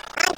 I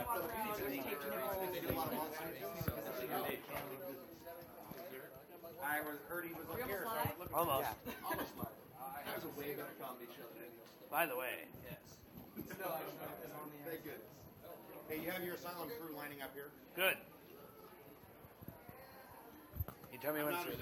if I can handle that. I was heard he was up here. so I was looking- Almost. Almost live. That was a way better comedy show than anything. By the way, Yes. Very good. Hey, you have your asylum crew lining up here. good. You tell me when I'm to. not